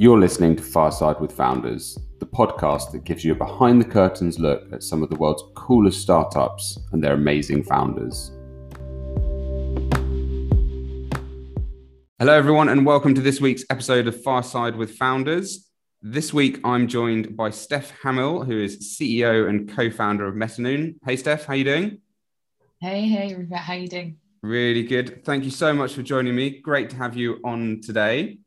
You're listening to Fireside with Founders, the podcast that gives you a behind the curtains look at some of the world's coolest startups and their amazing founders. Hello, everyone, and welcome to this week's episode of Fireside with Founders. This week, I'm joined by Steph Hamill, who is CEO and co-founder of Metanoon. Hey, Steph, how you doing? Hey, hey, Rupert, how you doing? Really good. Thank you so much for joining me. Great to have you on today.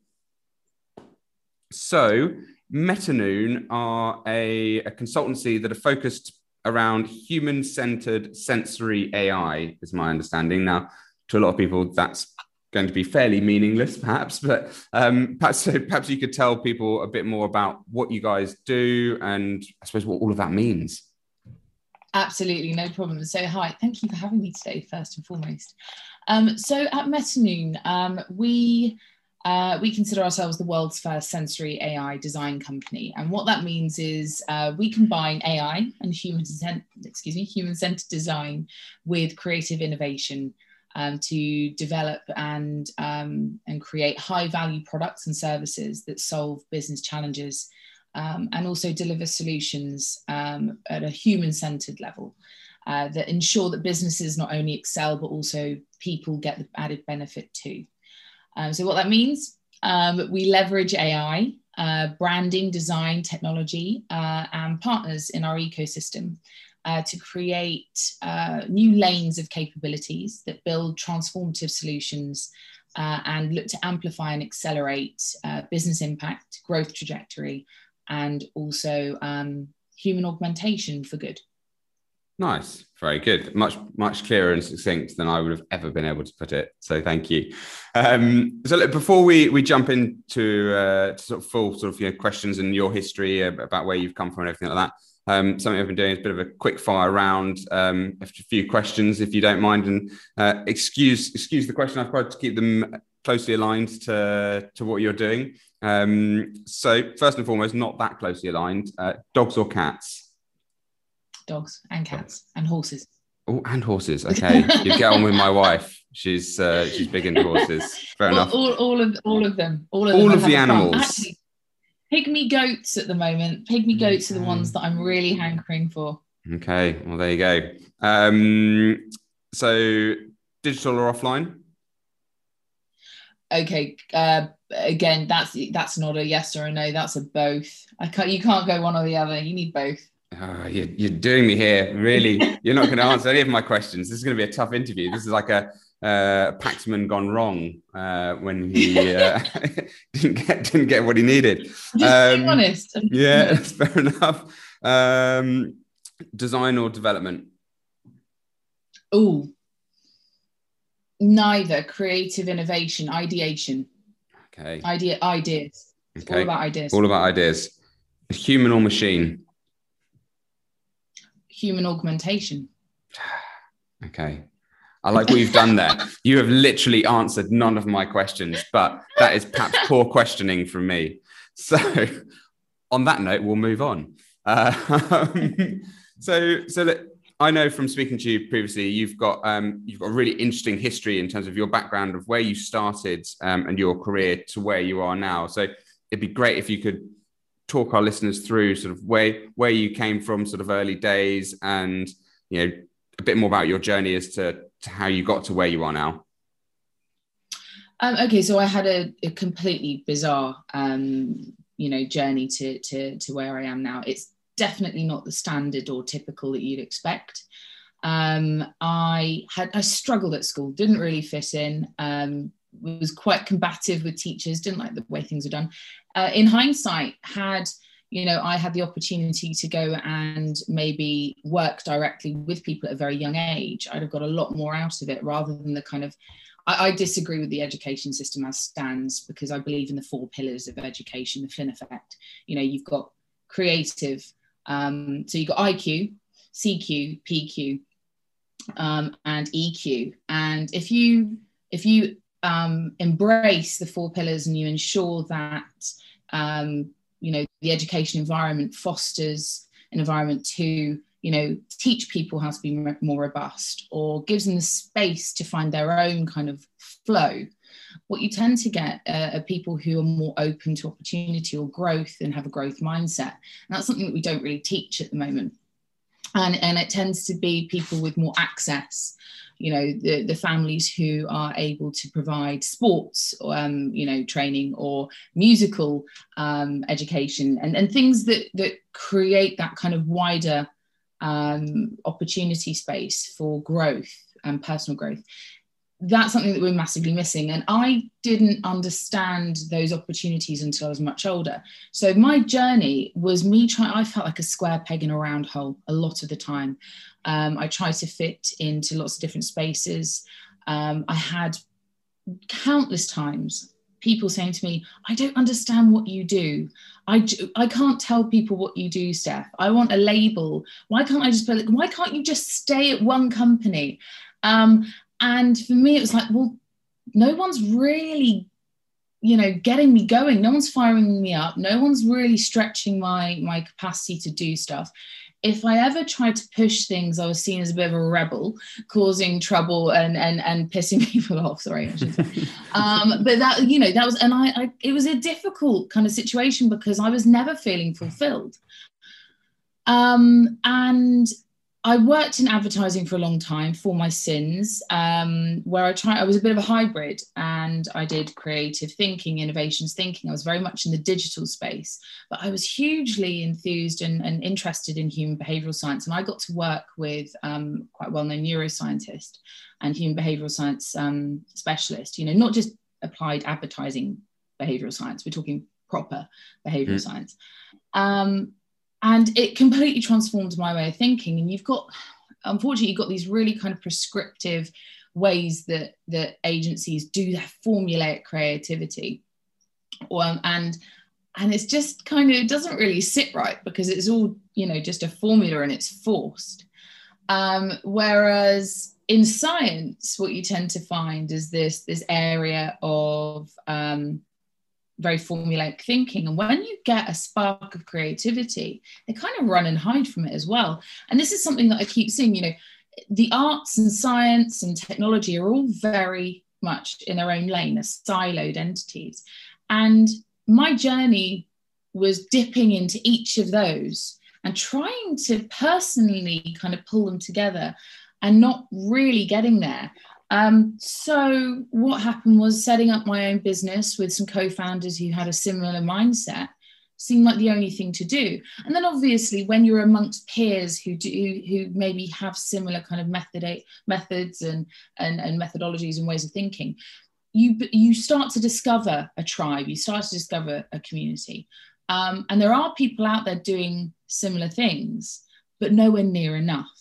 So, Metanoon are a, a consultancy that are focused around human centered sensory AI, is my understanding. Now, to a lot of people, that's going to be fairly meaningless, perhaps, but um, perhaps, so perhaps you could tell people a bit more about what you guys do and I suppose what all of that means. Absolutely, no problem. So, hi, thank you for having me today, first and foremost. Um, so, at Metanoon, um, we uh, we consider ourselves the world's first sensory AI design company, and what that means is uh, we combine AI and human excuse me human centered design with creative innovation um, to develop and um, and create high value products and services that solve business challenges, um, and also deliver solutions um, at a human centered level. Uh, that ensure that businesses not only excel but also people get the added benefit too. Um, so what that means, um, we leverage AI, uh, branding, design, technology, uh, and partners in our ecosystem uh, to create uh, new lanes of capabilities that build transformative solutions uh, and look to amplify and accelerate uh, business impact, growth trajectory, and also um, human augmentation for good. Nice, very good. Much much clearer and succinct than I would have ever been able to put it. So thank you. Um, so look, before we we jump into uh, sort of full sort of you know, questions and your history about where you've come from and everything like that, um, something I've been doing is a bit of a quick fire round, um, a few questions if you don't mind, and uh, excuse excuse the question. I've tried to keep them closely aligned to to what you're doing. Um, so first and foremost, not that closely aligned. Uh, dogs or cats? Dogs and cats and horses. Oh, and horses. Okay, you get on with my wife. She's uh, she's big into horses. Fair all, enough. All, all of all of them. All of, all them of the animals. Actually, pygmy goats at the moment. Pygmy goats okay. are the ones that I'm really hankering for. Okay, well there you go. Um, so digital or offline? Okay, uh, again, that's that's not a yes or a no. That's a both. I can't. You can't go one or the other. You need both. Oh, you're, you're doing me here. Really, you're not going to answer any of my questions. This is going to be a tough interview. This is like a uh, Paxman gone wrong uh, when he uh, didn't get didn't get what he needed. Just um, being honest. Yeah, that's fair enough. Um, design or development? Oh, neither. Creative innovation, ideation. Okay. Idea, ideas. okay. all about ideas. All about ideas. Human or machine? Human augmentation. Okay. I like what you've done there. You have literally answered none of my questions, but that is perhaps poor questioning from me. So, on that note, we'll move on. Uh, so, so that I know from speaking to you previously, you've got um, you've got a really interesting history in terms of your background of where you started um, and your career to where you are now. So, it'd be great if you could talk our listeners through sort of where where you came from, sort of early days, and you know a bit more about your journey as to, to how you got to where you are now. Um, okay, so I had a, a completely bizarre, um, you know, journey to to to where I am now. It's definitely not the standard or typical that you'd expect. Um, I had I struggled at school, didn't really fit in. Um, was quite combative with teachers, didn't like the way things were done. Uh, in hindsight, had you know I had the opportunity to go and maybe work directly with people at a very young age, I'd have got a lot more out of it rather than the kind of. I, I disagree with the education system as stands because I believe in the four pillars of education, the Flynn effect. You know, you've got creative, um, so you've got IQ, CQ, PQ, um, and EQ, and if you if you um, embrace the four pillars and you ensure that um, you know the education environment fosters an environment to you know teach people how to be more robust or gives them the space to find their own kind of flow what you tend to get uh, are people who are more open to opportunity or growth and have a growth mindset. And that's something that we don't really teach at the moment. And, and it tends to be people with more access you know the, the families who are able to provide sports um, you know training or musical um, education and, and things that that create that kind of wider um, opportunity space for growth and personal growth that's something that we're massively missing. And I didn't understand those opportunities until I was much older. So my journey was me trying, I felt like a square peg in a round hole a lot of the time. Um, I tried to fit into lots of different spaces. Um, I had countless times people saying to me, I don't understand what you do. I, I can't tell people what you do, Steph. I want a label. Why can't I just put, why can't you just stay at one company? Um, and for me, it was like, well, no one's really, you know, getting me going. No one's firing me up. No one's really stretching my my capacity to do stuff. If I ever tried to push things, I was seen as a bit of a rebel, causing trouble and and and pissing people off. Sorry, um, but that you know that was, and I, I it was a difficult kind of situation because I was never feeling fulfilled. Um, and I worked in advertising for a long time for my sins, um, where I tried. I was a bit of a hybrid, and I did creative thinking, innovations thinking. I was very much in the digital space, but I was hugely enthused and, and interested in human behavioural science, and I got to work with um, quite well-known neuroscientist and human behavioural science um, specialist. You know, not just applied advertising behavioural science. We're talking proper behavioural mm. science. Um, and it completely transformed my way of thinking. And you've got unfortunately you've got these really kind of prescriptive ways that that agencies do their formulaic creativity. Um, and and it's just kind of it doesn't really sit right because it's all you know just a formula and it's forced. Um, whereas in science what you tend to find is this this area of very formulaic thinking. And when you get a spark of creativity, they kind of run and hide from it as well. And this is something that I keep seeing, you know, the arts and science and technology are all very much in their own lane, as siloed entities. And my journey was dipping into each of those and trying to personally kind of pull them together and not really getting there. Um, so what happened was setting up my own business with some co-founders who had a similar mindset seemed like the only thing to do. And then obviously when you're amongst peers who do who maybe have similar kind of method methods and, and, and methodologies and ways of thinking, you you start to discover a tribe, you start to discover a community. Um, and there are people out there doing similar things, but nowhere near enough.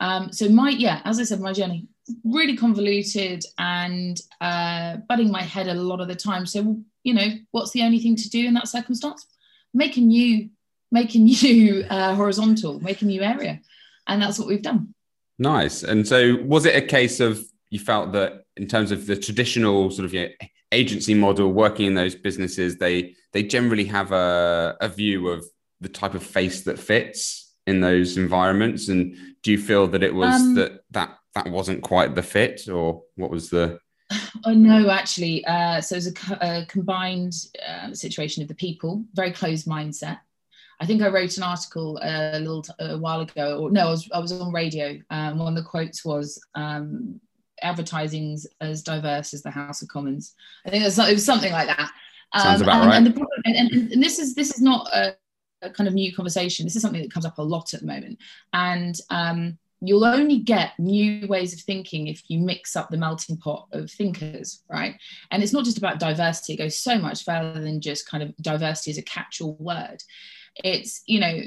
Um, so my yeah, as I said, my journey really convoluted and uh, butting my head a lot of the time. So, you know, what's the only thing to do in that circumstance? Make a new, make a new uh, horizontal, make a new area. And that's what we've done. Nice. And so was it a case of you felt that in terms of the traditional sort of you know, agency model working in those businesses, they they generally have a, a view of the type of face that fits in those environments? And do you feel that it was um, that that that wasn't quite the fit, or what was the? Oh no, actually, uh, so it was a, a combined uh, situation of the people, very closed mindset. I think I wrote an article a little t- a while ago, or no, I was I was on radio. Um, one of the quotes was um, "advertising's as diverse as the House of Commons." I think it was, it was something like that. Um, Sounds about and, right. And, the, and, and, this is this is not a, a, kind of new conversation. This is something that comes up a lot at the moment, and um, you'll only get new ways of thinking if you mix up the melting pot of thinkers, right? And it's not just about diversity, it goes so much further than just kind of diversity as a catch all word. It's, you know,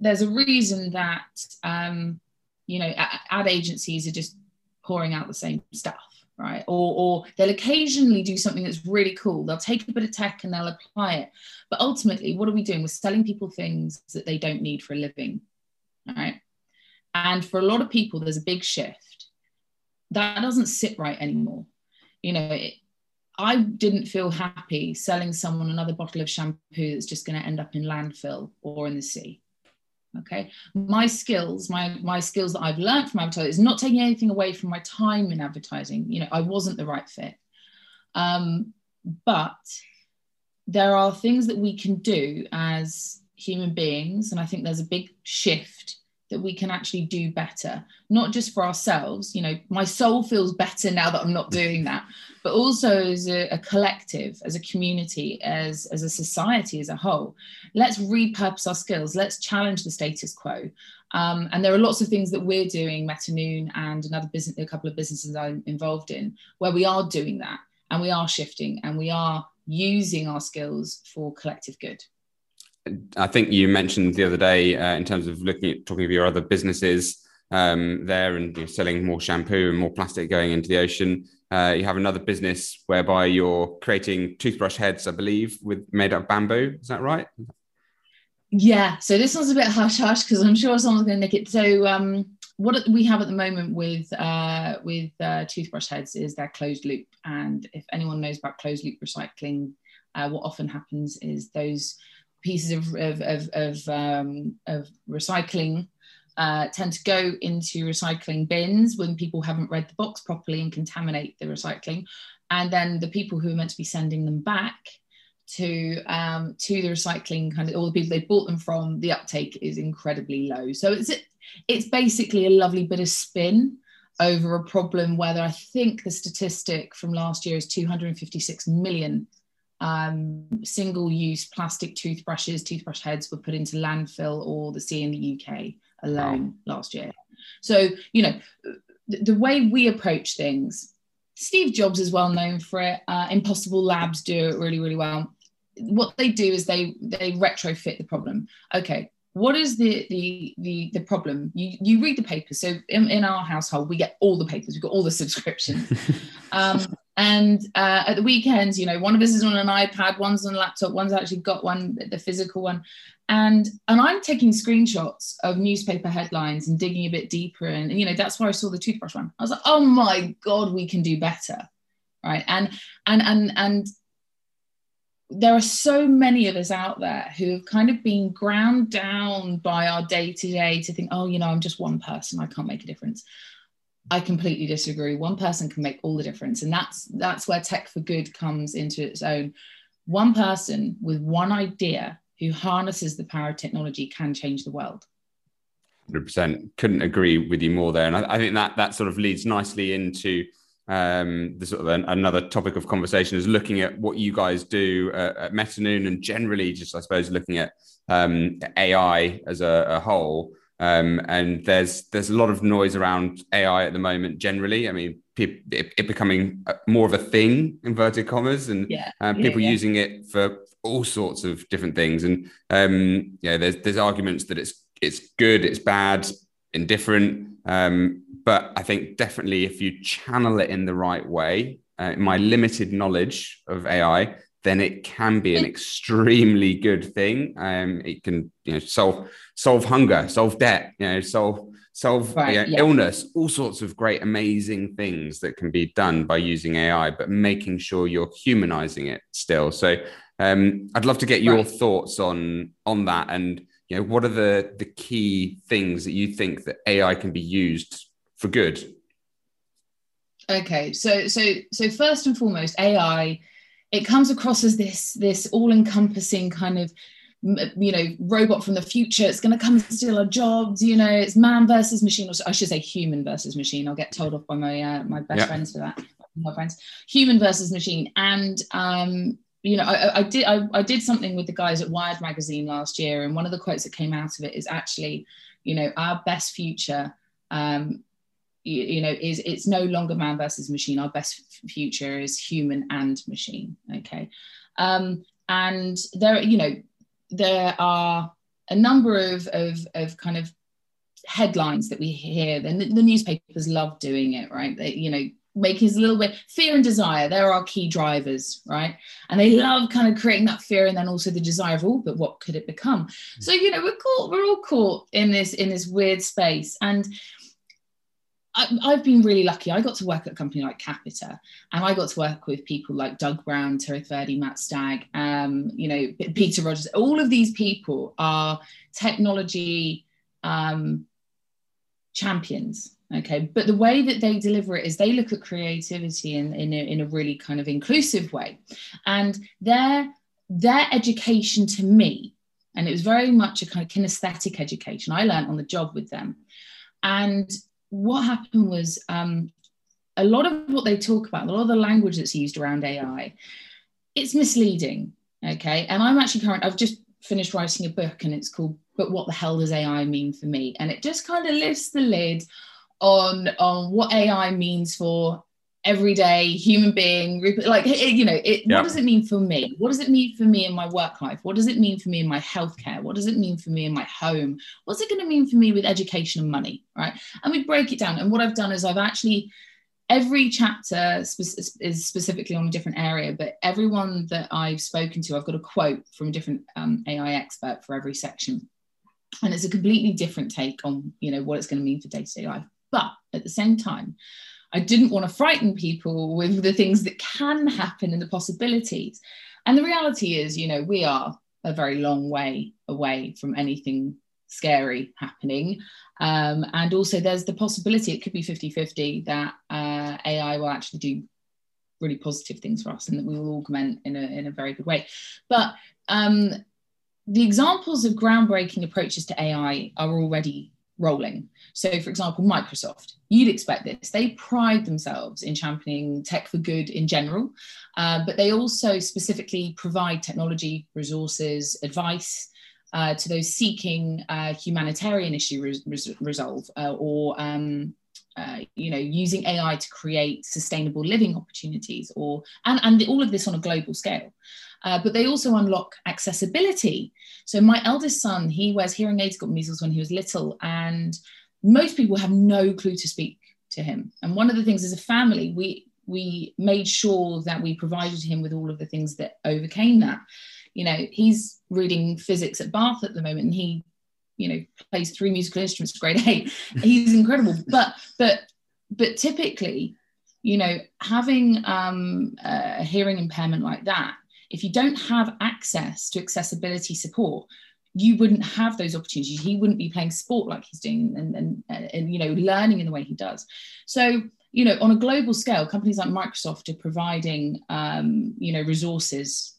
there's a reason that, um, you know, ad agencies are just pouring out the same stuff. Right. Or, or they'll occasionally do something that's really cool. They'll take a bit of tech and they'll apply it. But ultimately, what are we doing? We're selling people things that they don't need for a living. Right and for a lot of people, there's a big shift. That doesn't sit right anymore. You know, it, I didn't feel happy selling someone another bottle of shampoo that's just going to end up in landfill or in the sea. Okay. My skills, my, my skills that I've learned from advertising is not taking anything away from my time in advertising. You know, I wasn't the right fit. Um, but there are things that we can do as human beings, and I think there's a big shift that we can actually do better, not just for ourselves. You know, my soul feels better now that I'm not doing that, but also as a, a, collective, as a community, as, as a society as a whole. Let's repurpose our skills. Let's challenge the status quo. Um, and there are lots of things that we're doing, Metanoon and another business, a couple of businesses I'm involved in, where we are doing that and we are shifting and we are using our skills for collective good. I think you mentioned the other day uh, in terms of looking at talking of your other businesses um, there and you selling more shampoo and more plastic going into the ocean. Uh, you have another business whereby you're creating toothbrush heads, I believe, with made of bamboo. Is that right? Yeah. So this one's a bit hush hush because I'm sure someone's going to nick it. So um, what we have at the moment with uh, with uh, toothbrush heads is their closed loop, and if anyone knows about closed loop recycling, uh, what often happens is those pieces of of of, of, um, of recycling uh, tend to go into recycling bins when people haven't read the box properly and contaminate the recycling, and then the people who are meant to be sending them back to um, to the recycling kind of all the people they bought them from, the uptake is incredibly low. So it's it's basically a lovely bit of spin over a problem where I think the statistic from last year is 256 million um, single use plastic toothbrushes, toothbrush heads were put into landfill or the sea in the UK alone wow. last year. So, you know, the, the, way we approach things, Steve Jobs is well known for it. Uh, Impossible Labs do it really, really well. What they do is they they retrofit the problem. Okay, what is the the the, the problem? You you read the papers. So in, in our household we get all the papers. We've got all the subscriptions. Um, and uh, at the weekends you know one of us is on an ipad one's on a laptop one's actually got one the physical one. And and i'm taking screenshots of newspaper headlines and digging a bit deeper and, and you know that's where i saw the toothbrush one. I was like oh my god we can do better. Right? And and and and there are so many of us out there who have kind of been ground down by our day to day to think, oh, you know, I'm just one person, I can't make a difference. I completely disagree. One person can make all the difference, and that's that's where tech for good comes into its own. One person with one idea who harnesses the power of technology can change the world. 100% couldn't agree with you more there and I, I think that that sort of leads nicely into um, the sort of an, another topic of conversation is looking at what you guys do at, at Metanoon and generally just I suppose looking at um, AI as a, a whole. Um, and there's there's a lot of noise around AI at the moment. Generally, I mean, it, it, becoming more of a thing, inverted commas, and yeah. uh, people yeah, yeah. using it for all sorts of different things. And um, yeah, there's there's arguments that it's it's good, it's bad, indifferent. Um, but I think definitely if you channel it in the right way, uh, my limited knowledge of AI, then it can be an extremely good thing. Um, it can you know solve solve hunger, solve debt, you know, solve solve right, you know, yeah. illness, all sorts of great, amazing things that can be done by using AI, but making sure you're humanizing it still. So um, I'd love to get your right. thoughts on on that and you know what are the the key things that you think that AI can be used for good? Okay, so so so first and foremost, AI it comes across as this this all-encompassing kind of you know robot from the future. It's going to come and steal our jobs you know it's man versus machine or i should say human versus machine. I'll get told off by my uh, my best friends for that my friends. Human versus machine. And um you know I, I did I, I did something with the guys at wired magazine last year and one of the quotes that came out of it is actually you know our best future um you, you, know is it's no longer man versus machine. Our best future is human and machine okay? Um, and there you know there are a number of, of, of kind of headlines that we hear. And the, the newspapers love doing it right? They, you know making us a little bit fear and desire they're our key drivers right? And they love kind of creating that fear and then also the desire of oh but what could it become? So you know we're caught we're all caught in this in this weird space. And I, have been really lucky. I got to work at a company like Capita, and I got to work with people like Doug Brown, Terry Verdi, Matt Stagg, um, you know, Peter Rogers. All of these people are technology um, champions. Okay, but the way that they deliver it is they look at creativity in, in, a, in a really kind of inclusive way. And their, their education to me, and it was very much a kind of kinesthetic education, I learned on the job with them. And what happened was um, a lot of what they talk about, a lot of the language that's used around AI, it's misleading. Okay. And I'm actually current, I've just finished writing a book and it's called But What the Hell Does AI Mean for Me? And it just kind of lifts the lid on, on what AI means for everyday human being like you know it, what does it mean for me? What does it mean for me in my work life? What does it mean for me in my healthcare? What does it mean for me in my home? What's it going to mean for me with education and money right? And we break it down. And what i've done is i've actually every chapter spe- is specifically on a different area, but everyone that I've spoken to, I've got a quote from a different um, AI expert for every section. And it's a completely different take on, you know, what it's going to mean for day-to-day life. But at the same time, I didn't want to frighten people with the things that can happen and the possibilities. And the reality is, you know, we are a very long way away from anything scary happening. Um, and also, there's the possibility it could be 50 50 that uh, AI will actually do really positive things for us and that we will augment in a, in a very good way. But um, the examples of groundbreaking approaches to AI are already rolling. So, for example, Microsoft, you'd expect this. They pride themselves in championing tech for good in general, uh, but they also specifically provide technology, resources, advice uh, to those seeking uh, humanitarian issue res- resolve uh, or um, uh, you know using AI to create sustainable living opportunities or and, and all of this on a global scale. Uh, but they also unlock accessibility. So my eldest son, he wears hearing aids, got measles when he was little, and most people have no clue to speak to him. And one of the things as a family, we we made sure that we provided him with all of the things that overcame that you know he's reading physics at bath at the moment and he you know plays three musical instruments grade eight he's incredible but but but typically you know having um, a hearing impairment like that if you don't have access to accessibility support you wouldn't have those opportunities. He wouldn't be playing sport like he's doing and, and, and you know learning in the way he does. So you know on a global scale companies like microsoft are providing um, you know resources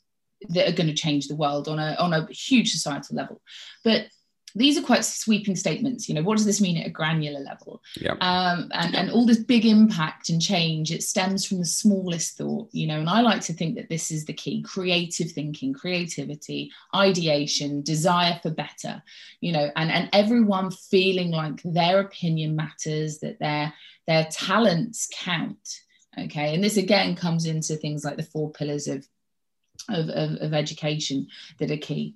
that are going to change the world on a on a huge societal level. But these are quite sweeping statements you know what does this mean at a granular level yeah. um, and, and all this big impact and change it stems from the smallest thought you know and i like to think that this is the key creative thinking creativity ideation desire for better you know and and everyone feeling like their opinion matters that their their talents count okay and this again comes into things like the four pillars of of, of, of education that are key.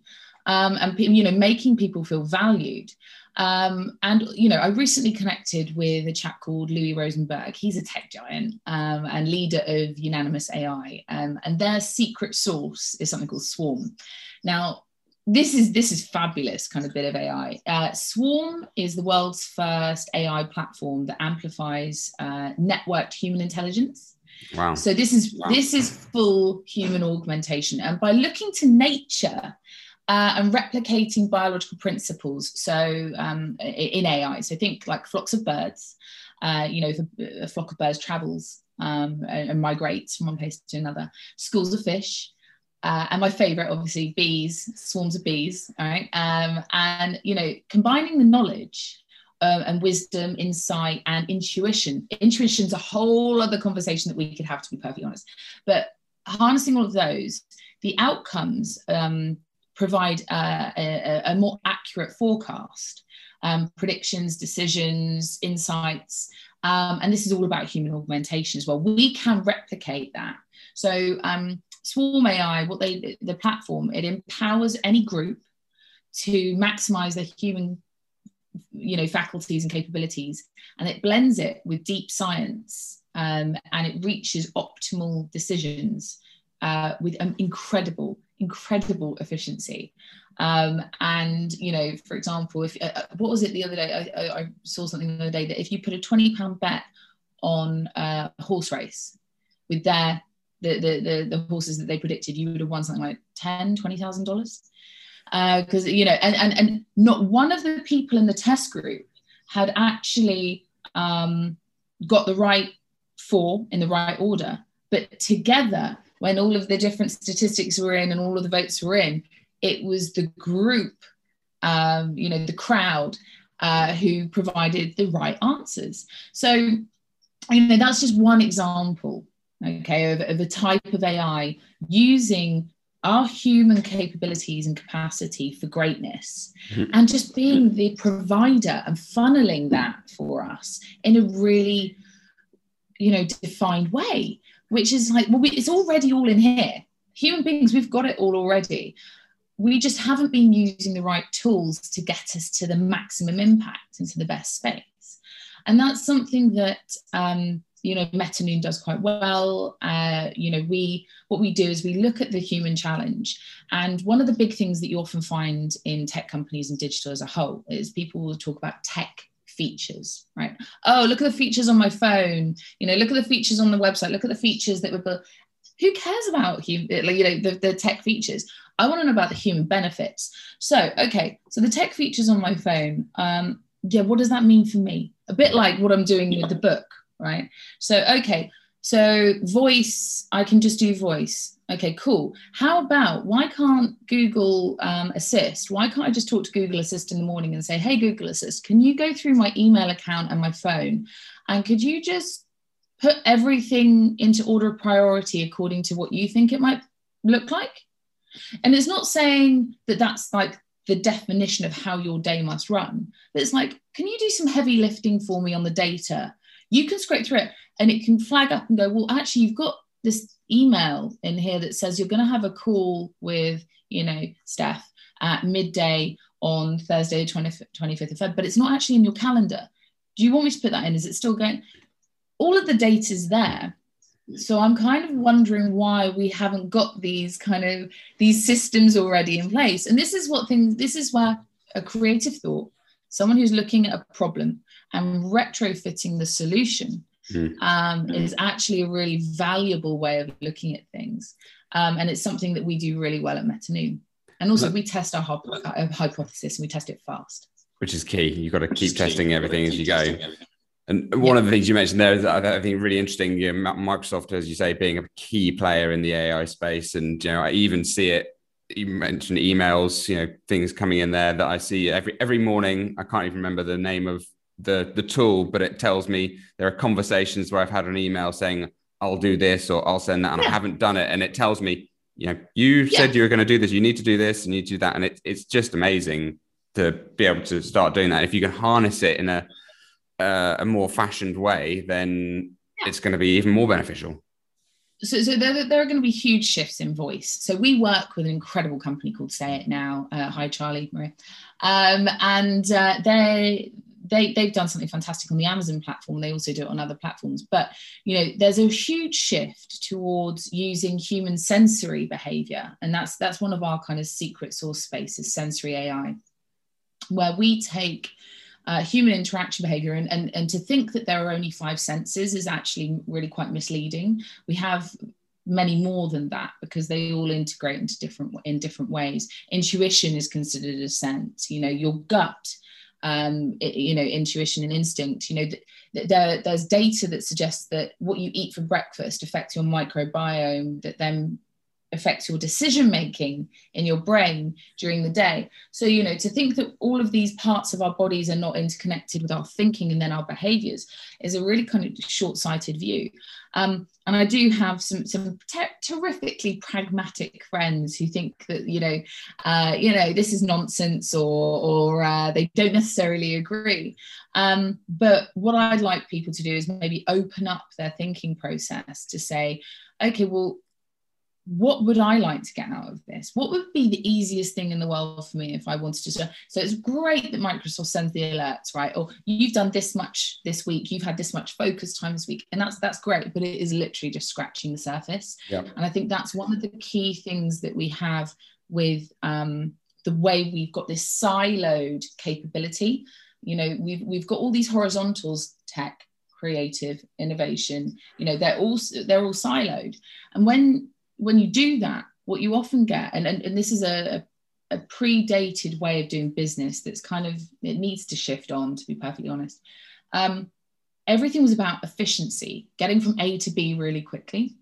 Um, and you know making people feel valued. Um, and you know i recently connected with a chap called louis rosenberg. He's a tech giant um, and leader of unanimous ai um, and their secret source is something called swarm. Now this is this is fabulous kind of bit of ai uh, swarm is the world's first ai platform that amplifies uh, networked human intelligence. Wow. So this is wow. this is full human augmentation, and by looking to nature uh, and replicating biological principles, so um, in AI, so think like flocks of birds. Uh, you know, a, a, flock of birds travels um, and, and, migrates from one place to another, schools of fish. Uh, and my favorite, obviously, bees, swarms of bees. All right. Um, and, you know, combining the knowledge um, and wisdom, insight, and intuition. Intuition's a whole other conversation that we could have, to be perfectly honest. But harnessing all of those, the outcomes um, provide uh, a, a, more accurate forecast, um, predictions, decisions, insights. Um, and this is all about human augmentation as well. We can replicate that. So, um, Swarm AI, what they the platform, it empowers any group to maximize their human you know faculties and capabilities and it blends it with deep science um, and it reaches optimal decisions uh, with an incredible incredible efficiency. Um, and you know for example if uh, uh what was it the other day? I, I, saw something the other day that if you put a 20 pound bet on a horse race with their the, the the the horses that they predicted you would have won something like 10 20 thousand dollars. Because uh, you know and, and and not one of the people in the test group had actually um, got the right four in the right order. But together, when all of the different statistics were in and all of the votes were in, it was the group, um, you know, the crowd uh, who provided the right answers. So, you know, that's just one example, okay, of, of a type of AI using our human capabilities and capacity for greatness mm-hmm. and just being the provider and funneling that for us in a really you know defined way which is like well we, it's already all in here. Human beings we've got it all already. We just haven't been using the right tools to get us to the maximum impact into the best space. And that's something that um, you know metanoon does quite well. Uh, you know we what we do is we look at the human challenge. And one of the big things that you often find in tech companies and digital as a whole is people will talk about tech features right? Oh look at the features on my phone. You know look at the features on the website. Look at the features that were built who cares about you You know the, the tech features? I want to know about the human benefits. So okay so the tech features on my phone um yeah what does that mean for me? A bit like what i'm doing with the book right? So, okay, so voice, I can just do voice. Okay, cool. How about why can't Google um, Assist? Why can't I just talk to Google Assist in the morning and say, hey, Google Assist, can you go through my email account and my phone? And could you just put everything into order of priority according to what you think it might look like? And it's not saying that that's like the definition of how your day must run, but it's like, can you do some heavy lifting for me on the data you can scrape through it and it can flag up and go, well, actually, you've got this email in here that says you're going to have a call with, you know, Steph at midday on Thursday, 20, 25th of Feb, but it's not actually in your calendar. Do you want me to put that in? Is it still going? All of the data is there. So I'm kind of wondering why we haven't got these kind of these systems already in place. And this is what things, this is where a creative thought, someone who's looking at a problem and retrofitting the solution mm. um, is actually a really valuable way of looking at things. Um, and it's something that we do really well at Metanoon. And also, we test our hypothesis and we test it fast. Which is key. You've got to keep testing everything as you go. And one yeah. of the things you mentioned there is I think really interesting. You know, Microsoft, as you say, being a key player in the AI space, and you know, I even see it. You mentioned emails, you know, things coming in there that I see every every morning. I can't even remember the name of the the tool, but it tells me there are conversations where I've had an email saying I'll do this or I'll send that, and yeah. I haven't done it, and it tells me, you know, you yeah. said you were going to do this, you need to do this, and you need to do that, and it, it's just amazing to be able to start doing that. If you can harness it in a uh, a more fashioned way, then yeah. it's going to be even more beneficial. So, so there, there, are going to be huge shifts in voice. So we work with an incredible company called Say It Now. Uh, hi, Charlie, Maria, um, and uh, they they they've done something fantastic on the Amazon platform. They also do it on other platforms. But you know, there's a huge shift towards using human sensory behavior, and that's that's one of our kind of secret source spaces, sensory AI, where we take uh, human interaction behavior and, and, and to think that there are only five senses is actually really quite misleading. We have many more than that because they all integrate into different in different ways. Intuition is considered a sense. You know, your gut um, you know, intuition and instinct. You know, th- there, there's data that suggests that what you eat for breakfast affects your microbiome, that then affects your decision making in your brain during the day. So, you know, to think that all of these parts of our bodies are not interconnected with our thinking and then our behaviors is a really kind of short sighted view. Um, and I do have some some ter- terrifically pragmatic friends who think that you know, uh, you know, this is nonsense, or or uh, they don't necessarily agree. Um, but what I'd like people to do is maybe open up their thinking process to say, okay, well, what would I like to get out of this? What would be the easiest thing in the world for me if I wanted to? So it's great that Microsoft sends the alerts, right? Or you've done this much this week, you've had this much focus time this week, and that's that's great. But it is literally just scratching the surface. Yeah. And I think that's one of the key things that we have with um, the way we've got this siloed capability. You know, we've we've got all these horizontals, tech, creative, innovation. You know, they're all they're all siloed, and when when you do that, what you often get, and, and, and this is a, a predated way of doing business that's kind of, it needs to shift on, to be perfectly honest. Um, everything was about efficiency, getting from A to B really quickly.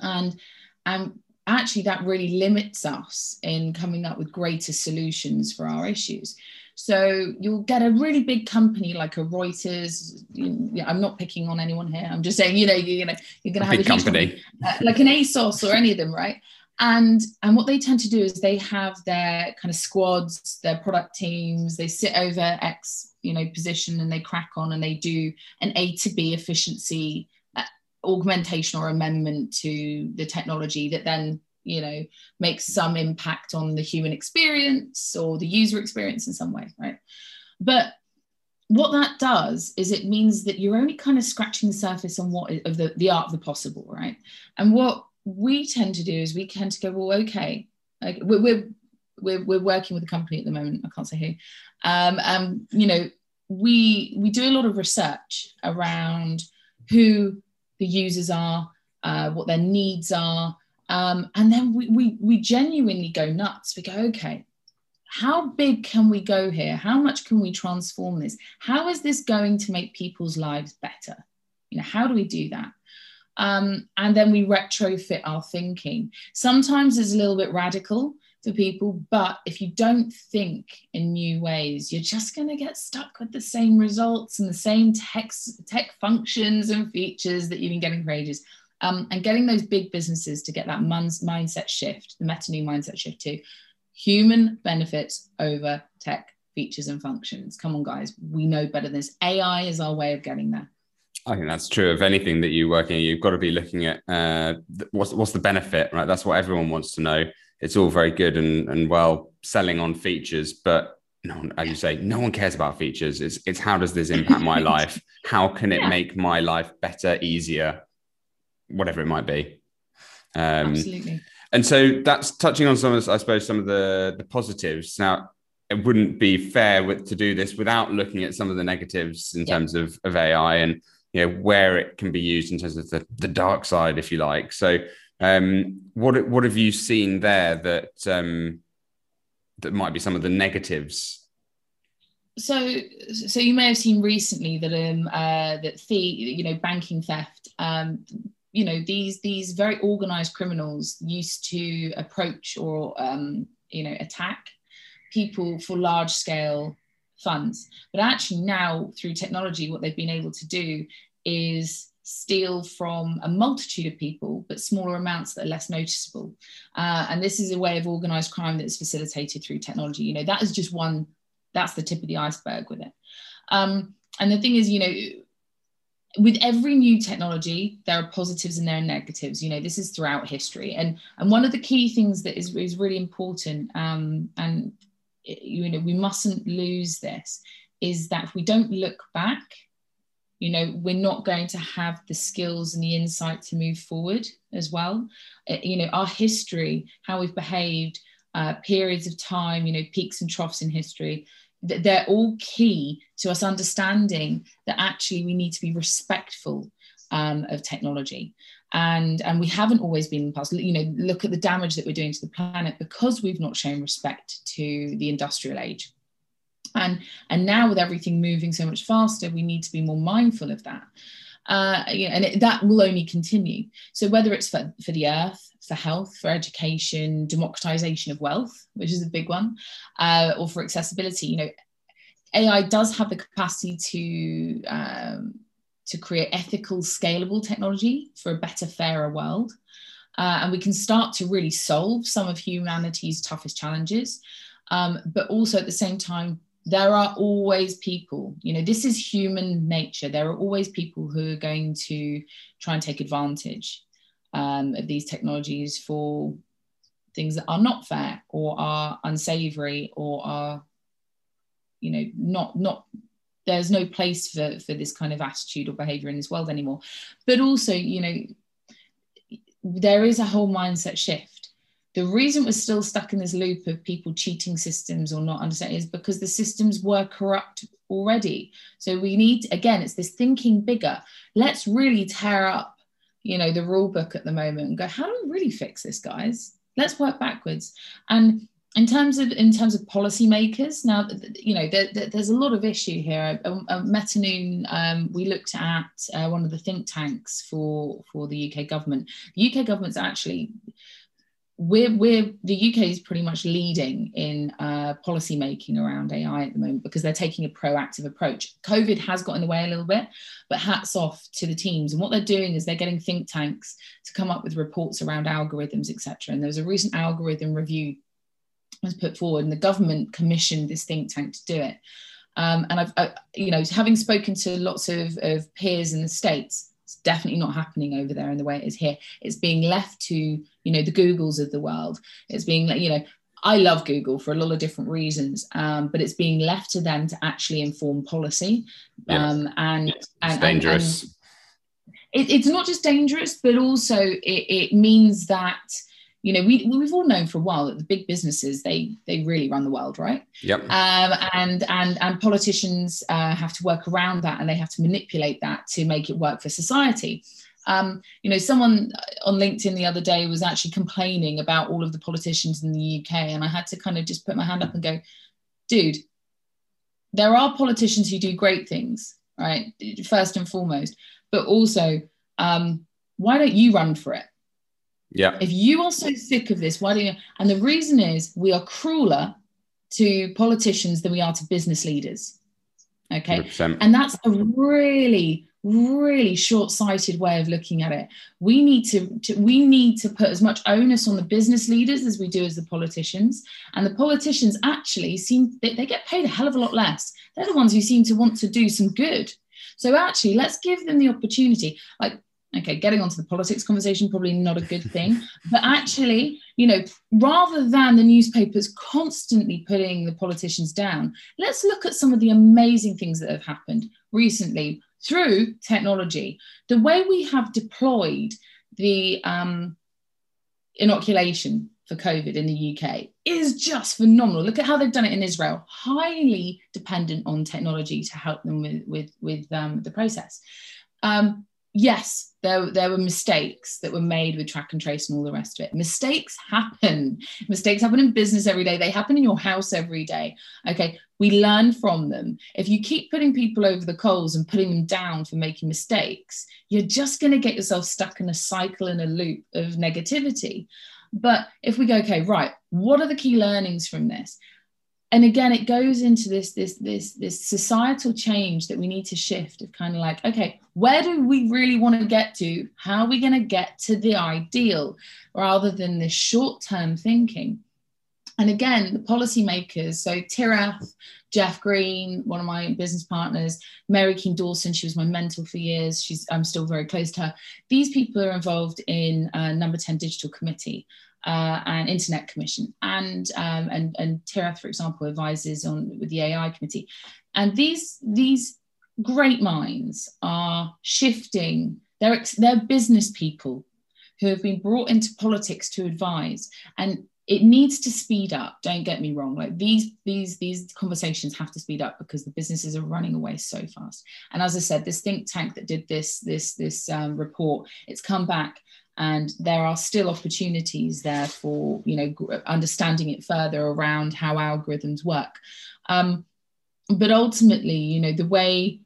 And, and actually, that really limits us in coming up with greater solutions for our issues. So you'll get a really big company like a Reuters. You, I'm not picking on anyone here. I'm just saying, you know, you, you know, you're going to have big a company, company. uh, like an ASOS or any of them, right? And and what they tend to do is they have their kind of squads, their product teams. They sit over X, you know, position and they crack on and they do an A to B efficiency uh, augmentation or amendment to the technology that then you know makes some impact on the human experience or the user experience in some way right? But what that does is it means that you're only kind of scratching the surface on what of the, the art of the possible right? And what we tend to do is we tend to go well okay like we're, we're we're, we're working with a company at the moment i can't say who um, um you know we we do a lot of research around who the users are uh, what their needs are um, and then we, we, we genuinely go nuts. We go, okay, how big can we go here? How much can we transform this? How is this going to make people's lives better? You know, how do we do that? Um, and then we retrofit our thinking. Sometimes it's a little bit radical for people, but if you don't think in new ways, you're just going to get stuck with the same results and the same tech, tech functions and features that you've been getting for ages um, and getting those big businesses to get that man's mindset shift, the Metanoon mindset shift to human benefits over tech features and functions. Come on, guys, we know better than this. AI is our way of getting there. I think that's true of anything that you work in. You've got to be looking at uh, what's what's the benefit, right? That's what everyone wants to know. It's all very good and and well selling on features, but no one, as you say, no one cares about features. It's it's how does this impact my life? How can it yeah. make my life better, easier, whatever it might be. Um, Absolutely. And so that's touching on some of, I suppose, some of the the positives. Now, it wouldn't be fair with, to do this without looking at some of the negatives in terms of, of AI and you know where it can be used in terms of the, the dark side, if you like. So, um, what what have you seen there that um, that might be some of the negatives so so you may have seen recently that um uh that the you know banking theft um you know these these very organized criminals used to approach or um, you know attack people for large scale funds. But actually now through technology what they've been able to do is steal from a multitude of people but smaller amounts that are less noticeable. Uh, and this is a way of organized crime that's facilitated through technology. You know that is just one that's the tip of the iceberg with it. Um, and the thing is you know with every new technology there are positives and there are negatives you know this is throughout history. And and one of the key things that is, is really important um, and you know we mustn't lose this is that if we don't look back you know we're not going to have the skills and the insight to move forward as well. Uh, you know our history how we've behaved uh, periods of time you know peaks and troughs in history they're all key to us understanding that actually we need to be respectful um, of technology. And and we haven't always been you know look at the damage that we're doing to the planet because we've not shown respect to the industrial age. And and now with everything moving so much faster we need to be more mindful of that uh, and it, that will only continue so whether it's for, for the earth for health, for education, democratization of wealth, which is a big one, uh, or for accessibility. You know, AI does have the capacity to um, to create ethical, scalable technology for a better, fairer world. Uh, and we can start to really solve some of humanity's toughest challenges. Um, but also at the same time, there are always people, you know, this is human nature. There are always people who are going to try and take advantage um, of these technologies for things that are not fair or are unsavory or are you know not not there's no place for for this kind of attitude or behavior in this world anymore but also you know there is a whole mindset shift the reason we're still stuck in this loop of people cheating systems or not understanding is because the systems were corrupt already so we need again it's this thinking bigger let's really tear up you know the rule book at the moment and go how do we really fix this guys let's work backwards and in terms of in terms of policymakers, now you know there, there, there's a lot of issue here. At, at Metanoon, um, we looked at uh, one of the think tanks for for the UK government. The UK government's actually we're we're the UK is pretty much leading in uh, policy making around AI at the moment because they're taking a proactive approach. COVID has got in the way a little bit, but hats off to the teams. And what they're doing is they're getting think tanks to come up with reports around algorithms, etc. And there was a recent algorithm review was put forward, and the government commissioned this think tank to do it. Um, and I've, I, you know, having spoken to lots of, of peers in the states, it's definitely not happening over there in the way it is here. It's being left to, you know, the Googles of the world. It's being, you know, I love Google for a lot of different reasons, um, but it's being left to them to actually inform policy. Um, and, it's and, dangerous. And, and it, it's not just dangerous, but also it, it means that you know we we've all known for a while that the big businesses they they really run the world right? Yep. Um, and and and politicians uh, have to work around that and they have to manipulate that to make it work for society. Um, you know someone on linkedin the other day was actually complaining about all of the politicians in the uk and i had to kind of just put my hand up and go dude there are politicians who do great things right? First and foremost but also um, why don't you run for it yeah. If you are so sick of this, why do you? And the reason is we are crueler to politicians than we are to business leaders. Okay. 100%. And that's a really, really short-sighted way of looking at it. We need to, to, we need to put as much onus on the business leaders as we do as the politicians. And the politicians actually seem they, they get paid a hell of a lot less. They're the ones who seem to want to do some good. So actually, let's give them the opportunity. Like okay getting onto the politics conversation probably not a good thing. But actually you know rather than the newspapers constantly putting the politicians down let's look at some of the amazing things that have happened recently through technology. The way we have deployed the um, inoculation for covid in the uk is just phenomenal. Look at how they've done it in israel. Highly dependent on technology to help them with with with um, the process. Um, yes, there, there were mistakes that were made with track and trace and all the rest of it. Mistakes happen. Mistakes happen in business every day. They happen in your house every day. Okay. We learn from them. If you keep putting people over the coals and putting them down for making mistakes, you're just going to get yourself stuck in a cycle and a loop of negativity. But if we go, okay, right, what are the key learnings from this? And again it goes into this this this this societal change that we need to shift of kind of like okay where do we really want to get to? How are we going to get to the ideal rather than this short term thinking and again the policymakers so tirath jeff green one of my business partners mary King dawson she was my mentor for years she's i'm still very close to her. These people are involved in uh, number 10 digital committee uh, and Internet Commission, and um, and and Tirath, for example, advises on with the AI committee, and these these great minds are shifting. They're they're business people who have been brought into politics to advise, and it needs to speed up. Don't get me wrong. Like these these these conversations have to speed up because the businesses are running away so fast. And as I said, this think tank that did this this this um, report, it's come back and there are still opportunities there for you know understanding it further around how algorithms work um, but ultimately you know the way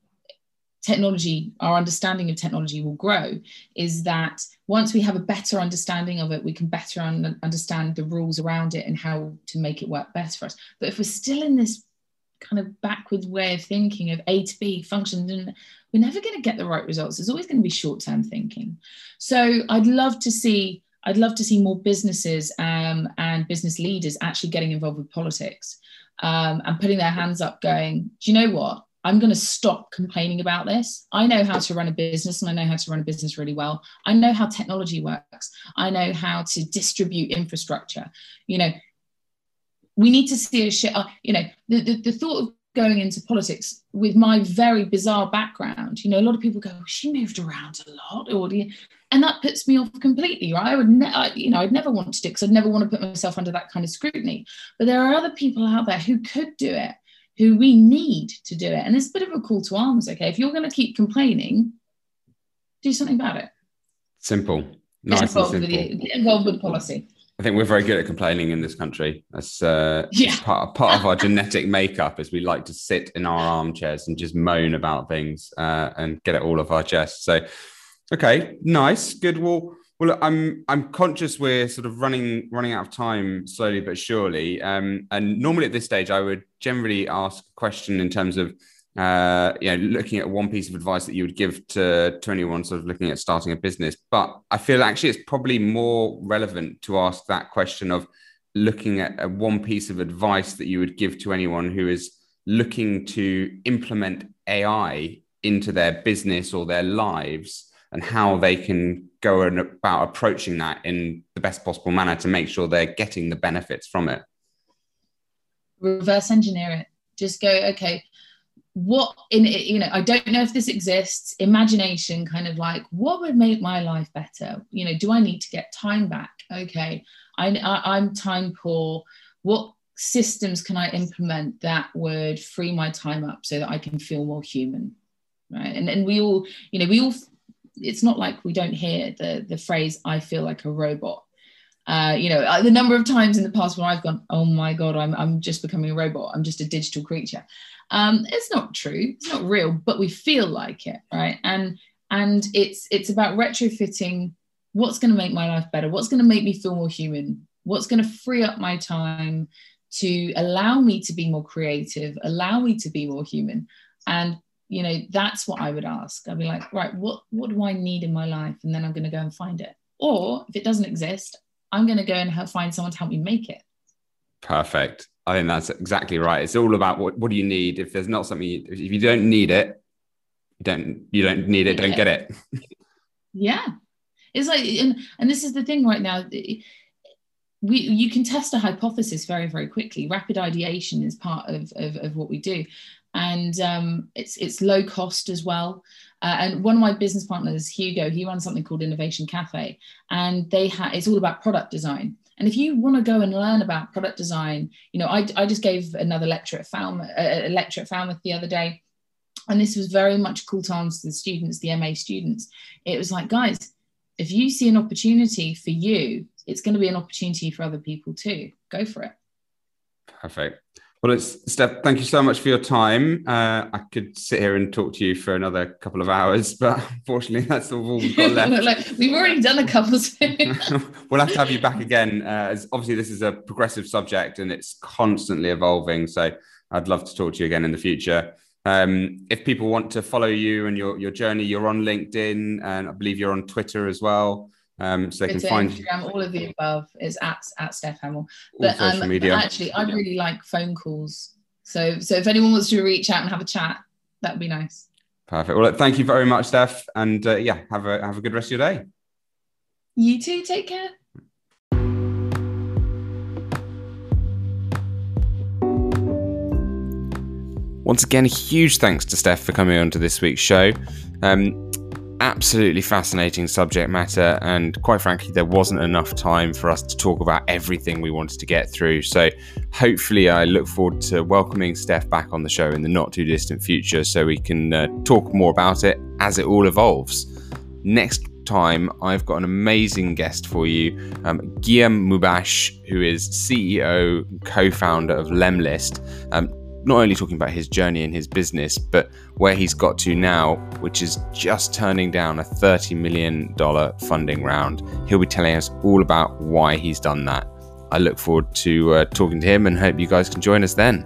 technology our understanding of technology will grow is that once we have a better understanding of it we can better un- understand the rules around it and how to make it work best for us but if we're still in this kind of backward way of thinking of A to B functions, and we're never going to get the right results. There's always going to be short term thinking. So I'd love to see. I'd love to see more businesses um, and business leaders actually getting involved with politics um, and putting their hands up, going, "Do you know what? I'm going to stop complaining about this. I know how to run a business and I know how to run a business really well. I know how technology works. I know how to distribute infrastructure. You know, we need to see a shit. Uh, you know, the, the, the thought of going into politics with my very bizarre background, you know, a lot of people go, oh, she moved around a lot, or and that puts me off completely, right? I would, ne- you know, I'd never want to do because I'd never want to put myself under that kind of scrutiny. But there are other people out there who could do it, who we need to do it, and it's a bit of a call to arms. Okay, if you're going to keep complaining, do something about it. Simple. Nice get involved, and simple. With get involved with policy. I think we're very good at complaining in this country. That's uh, yeah. part, part of our genetic makeup is we like to sit in our armchairs and just moan about things uh, and get it all off our chest. So, okay, nice, good. Well, well, I'm I'm conscious we're sort of running running out of time slowly but surely. Um, and normally at this stage, I would generally ask a question in terms of uh, you know, looking at one piece of advice that you would give to, to anyone sort of looking at starting a business. But I feel actually it's probably more relevant to ask that question of looking at one piece of advice that you would give to anyone who is looking to implement AI into their business or their lives and how they can go about approaching that in the best possible manner to make sure they're getting the benefits from it. Reverse engineer it. Just go, okay, what in you know i don't know if this exists. Imagination kind of like what would make my life better? You know do i need to get time back? Okay I, I i'm time poor. What systems can i implement that would free my time up so that i can feel more human? Right? And and we all you know we all it's not like we don't hear the the phrase i feel like a robot uh, you know, uh, the number of times in the past when I've gone, oh my God, I'm, I'm just becoming a robot. I'm just a digital creature. Um, it's not true. It's not real, but we feel like it, right? And and it's it's about retrofitting what's going to make my life better, what's going to make me feel more human, what's going to free up my time to allow me to be more creative, allow me to be more human. And you know, that's what I would ask. I'd be like, right, what what do I need in my life? And then I'm going to go and find it. Or if it doesn't exist, I'm going to go and help find someone to help me make it. Perfect. I think that's exactly right. It's all about what, what do you need. If there's not something, if you don't need it, you don't you don't need it. Don't get it. yeah, it's like, and and this is the thing right now. We you can test a hypothesis very very quickly. Rapid ideation is part of of, of what we do, and um, it's it's low cost as well. Uh, and one of my business partners, Hugo, he runs something called Innovation Cafe, and they have it's all about product design. And if you want to go and learn about product design, you know, I, I just gave another lecture at Falmouth, a lecture at Falmouth the other day, and this was very much a call to the students, the MA students. It was like, guys, if you see an opportunity for you, it's going to be an opportunity for other people too. Go for it. Perfect. Well, it's Steph. Thank you so much for your time. Uh, I could sit here and talk to you for another couple of hours, but unfortunately, that's all we've got left. like, we've already done a couple. Things. We'll have to have you back again. Uh, as obviously, this is a progressive subject and it's constantly evolving. So, I'd love to talk to you again in the future. Um, if people want to follow you and your your journey, you're on LinkedIn, and I believe you're on Twitter as well. Um, so they can find Instagram, all of the above is at at Steph Hamill. But, um, but actually, I really like phone calls. So so if anyone wants to reach out and have a chat, that would be nice. Perfect. Well, thank you very much, Steph, and uh, yeah, have a have a good rest of your day. You too. Take care. Once again, a huge thanks to Steph for coming on to this week's show. Um, absolutely fascinating subject matter, and quite frankly, there wasn't enough time for us to talk about everything we wanted to get through. So, hopefully, I look forward to welcoming Steph back on the show in the not too distant future so we can uh, talk more about it as it all evolves. Next time, I've got an amazing guest for you, um, Guillaume Moubeche, who is CEO, co founder of Lemlist. Um, not only talking about his journey in his business, but where he's got to now, which is just turning down a $30 million funding round. He'll be telling us all about why he's done that. I look forward to uh, talking to him and hope you guys can join us then.